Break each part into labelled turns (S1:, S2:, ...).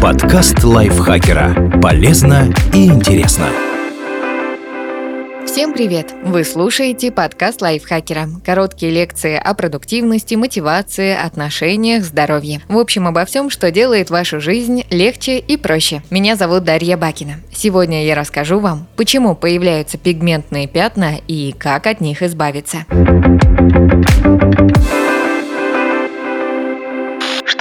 S1: Подкаст лайфхакера. Полезно и интересно.
S2: Всем привет! Вы слушаете подкаст лайфхакера. Короткие лекции о продуктивности, мотивации, отношениях, здоровье. В общем, обо всем, что делает вашу жизнь легче и проще. Меня зовут Дарья Бакина. Сегодня я расскажу вам, почему появляются пигментные пятна и как от них избавиться.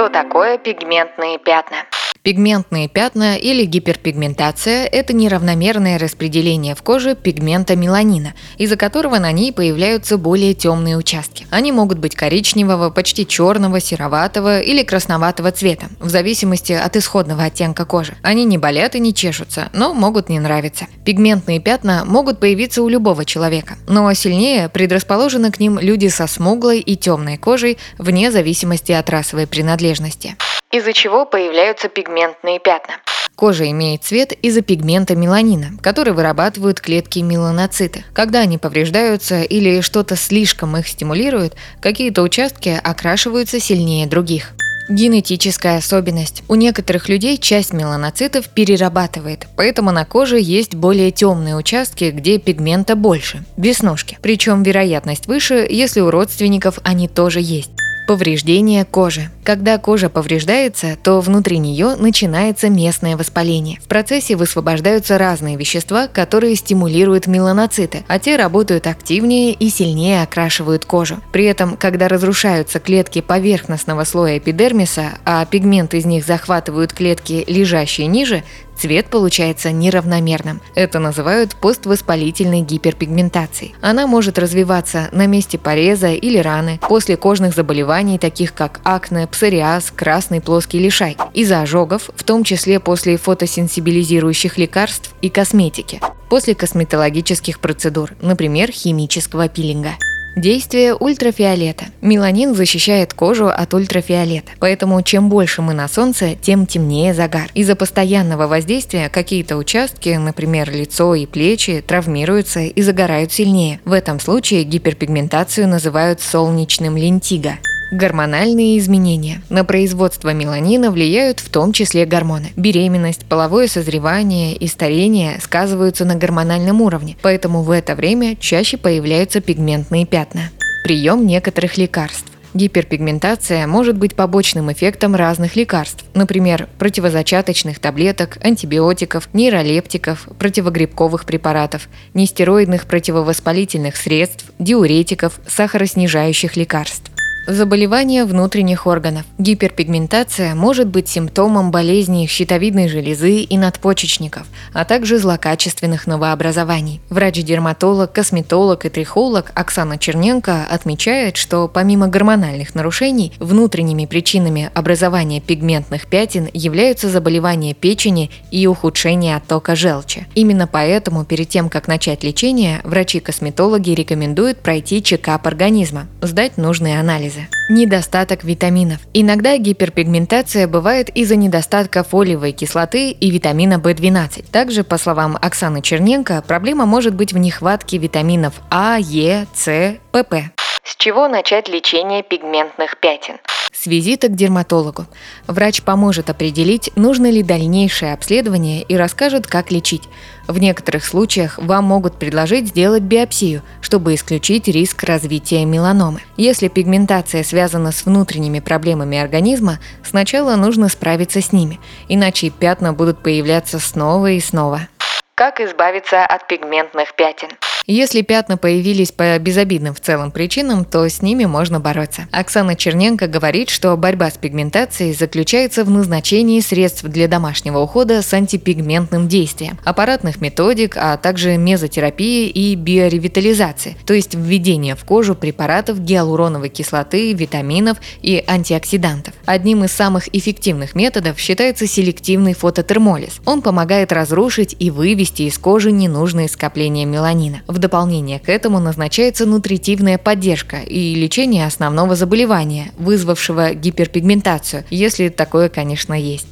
S2: Что такое пигментные пятна? Пигментные пятна или гиперпигментация – это неравномерное распределение в коже пигмента меланина, из-за которого на ней появляются более темные участки. Они могут быть коричневого, почти черного, сероватого или красноватого цвета, в зависимости от исходного оттенка кожи. Они не болят и не чешутся, но могут не нравиться. Пигментные пятна могут появиться у любого человека, но сильнее предрасположены к ним люди со смуглой и темной кожей вне зависимости от расовой принадлежности из-за чего появляются пигментные пятна. Кожа имеет цвет из-за пигмента меланина, который вырабатывают клетки меланоциты. Когда они повреждаются или что-то слишком их стимулирует, какие-то участки окрашиваются сильнее других. Генетическая особенность. У некоторых людей часть меланоцитов перерабатывает, поэтому на коже есть более темные участки, где пигмента больше – веснушки. Причем вероятность выше, если у родственников они тоже есть. Повреждение кожи. Когда кожа повреждается, то внутри нее начинается местное воспаление. В процессе высвобождаются разные вещества, которые стимулируют меланоциты, а те работают активнее и сильнее окрашивают кожу. При этом, когда разрушаются клетки поверхностного слоя эпидермиса, а пигмент из них захватывают клетки, лежащие ниже, Цвет получается неравномерным. Это называют поствоспалительной гиперпигментацией. Она может развиваться на месте пореза или раны, после кожных заболеваний, таких как акне, псориаз, красный плоский лишай, из-за ожогов, в том числе после фотосенсибилизирующих лекарств и косметики, после косметологических процедур, например, химического пилинга. Действие ультрафиолета. Меланин защищает кожу от ультрафиолета, поэтому чем больше мы на солнце, тем темнее загар. Из-за постоянного воздействия какие-то участки, например, лицо и плечи, травмируются и загорают сильнее. В этом случае гиперпигментацию называют солнечным лентиго. Гормональные изменения. На производство меланина влияют в том числе гормоны. Беременность, половое созревание и старение сказываются на гормональном уровне, поэтому в это время чаще появляются пигментные пятна. Прием некоторых лекарств. Гиперпигментация может быть побочным эффектом разных лекарств, например, противозачаточных таблеток, антибиотиков, нейролептиков, противогрибковых препаратов, нестероидных противовоспалительных средств, диуретиков, сахароснижающих лекарств. Заболевания внутренних органов. Гиперпигментация может быть симптомом болезней щитовидной железы и надпочечников, а также злокачественных новообразований. Врач-дерматолог, косметолог и трихолог Оксана Черненко отмечает, что помимо гормональных нарушений, внутренними причинами образования пигментных пятен являются заболевания печени и ухудшение оттока желчи. Именно поэтому перед тем, как начать лечение, врачи-косметологи рекомендуют пройти чекап организма, сдать нужные анализы анализы. Недостаток витаминов. Иногда гиперпигментация бывает из-за недостатка фолиевой кислоты и витамина В12. Также, по словам Оксаны Черненко, проблема может быть в нехватке витаминов А, Е, С, ПП. С чего начать лечение пигментных пятен? С визита к дерматологу. Врач поможет определить, нужно ли дальнейшее обследование и расскажет, как лечить. В некоторых случаях вам могут предложить сделать биопсию, чтобы исключить риск развития меланомы. Если пигментация связана с внутренними проблемами организма, сначала нужно справиться с ними, иначе пятна будут появляться снова и снова. Как избавиться от пигментных пятен? Если пятна появились по безобидным в целом причинам, то с ними можно бороться. Оксана Черненко говорит, что борьба с пигментацией заключается в назначении средств для домашнего ухода с антипигментным действием, аппаратных методик, а также мезотерапии и биоревитализации, то есть введение в кожу препаратов гиалуроновой кислоты, витаминов и антиоксидантов. Одним из самых эффективных методов считается селективный фототермолиз. Он помогает разрушить и вывести из кожи ненужные скопления меланина. В дополнение к этому назначается нутритивная поддержка и лечение основного заболевания, вызвавшего гиперпигментацию, если такое, конечно, есть.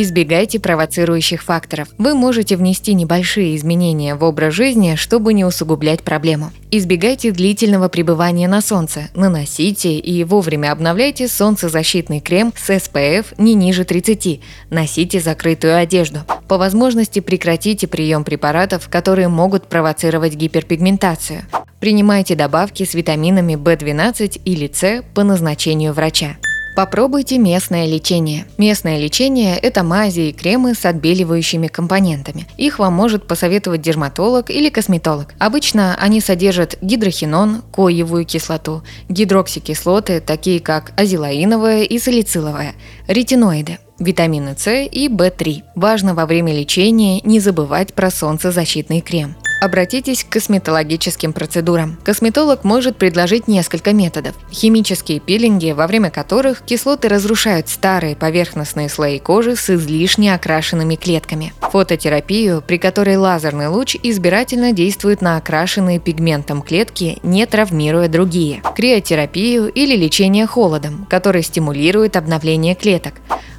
S2: Избегайте провоцирующих факторов. Вы можете внести небольшие изменения в образ жизни, чтобы не усугублять проблему. Избегайте длительного пребывания на солнце. Наносите и вовремя обновляйте солнцезащитный крем с SPF не ниже 30. Носите закрытую одежду. По возможности прекратите прием препаратов, которые могут провоцировать гиперпигментацию. Принимайте добавки с витаминами В12 или С по назначению врача. Попробуйте местное лечение. Местное лечение – это мази и кремы с отбеливающими компонентами. Их вам может посоветовать дерматолог или косметолог. Обычно они содержат гидрохинон, коевую кислоту, гидроксикислоты, такие как азелаиновая и салициловая, ретиноиды, витамины С и В3. Важно во время лечения не забывать про солнцезащитный крем. Обратитесь к косметологическим процедурам. Косметолог может предложить несколько методов. Химические пилинги, во время которых кислоты разрушают старые поверхностные слои кожи с излишне окрашенными клетками. Фототерапию, при которой лазерный луч избирательно действует на окрашенные пигментом клетки, не травмируя другие. Криотерапию или лечение холодом, который стимулирует обновление клеток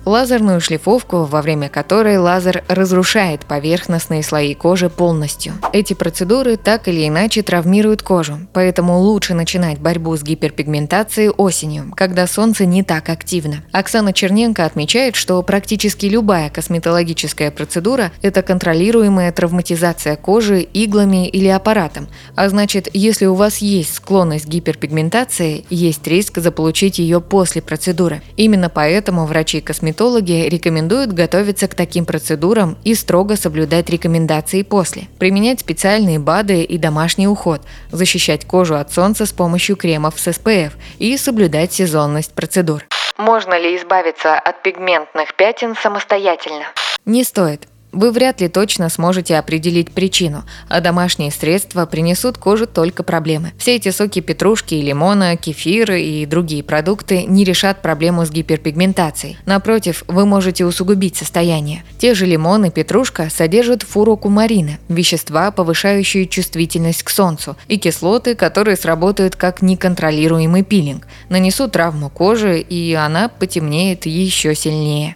S2: лазерную шлифовку, во время которой лазер разрушает поверхностные слои кожи полностью. Эти процедуры так или иначе травмируют кожу, поэтому лучше начинать борьбу с гиперпигментацией осенью, когда солнце не так активно. Оксана Черненко отмечает, что практически любая косметологическая процедура – это контролируемая травматизация кожи иглами или аппаратом, а значит, если у вас есть склонность к гиперпигментации, есть риск заполучить ее после процедуры. Именно поэтому врачи-косметологи косметологи рекомендуют готовиться к таким процедурам и строго соблюдать рекомендации после. Применять специальные БАДы и домашний уход, защищать кожу от солнца с помощью кремов с SPF и соблюдать сезонность процедур.
S3: Можно ли избавиться от пигментных пятен самостоятельно?
S2: Не стоит. Вы вряд ли точно сможете определить причину, а домашние средства принесут коже только проблемы. Все эти соки петрушки и лимона, кефир и другие продукты не решат проблему с гиперпигментацией. Напротив, вы можете усугубить состояние. Те же лимон и петрушка содержат фурокумарины – вещества, повышающие чувствительность к солнцу, и кислоты, которые сработают как неконтролируемый пилинг, нанесут травму кожи, и она потемнеет еще сильнее.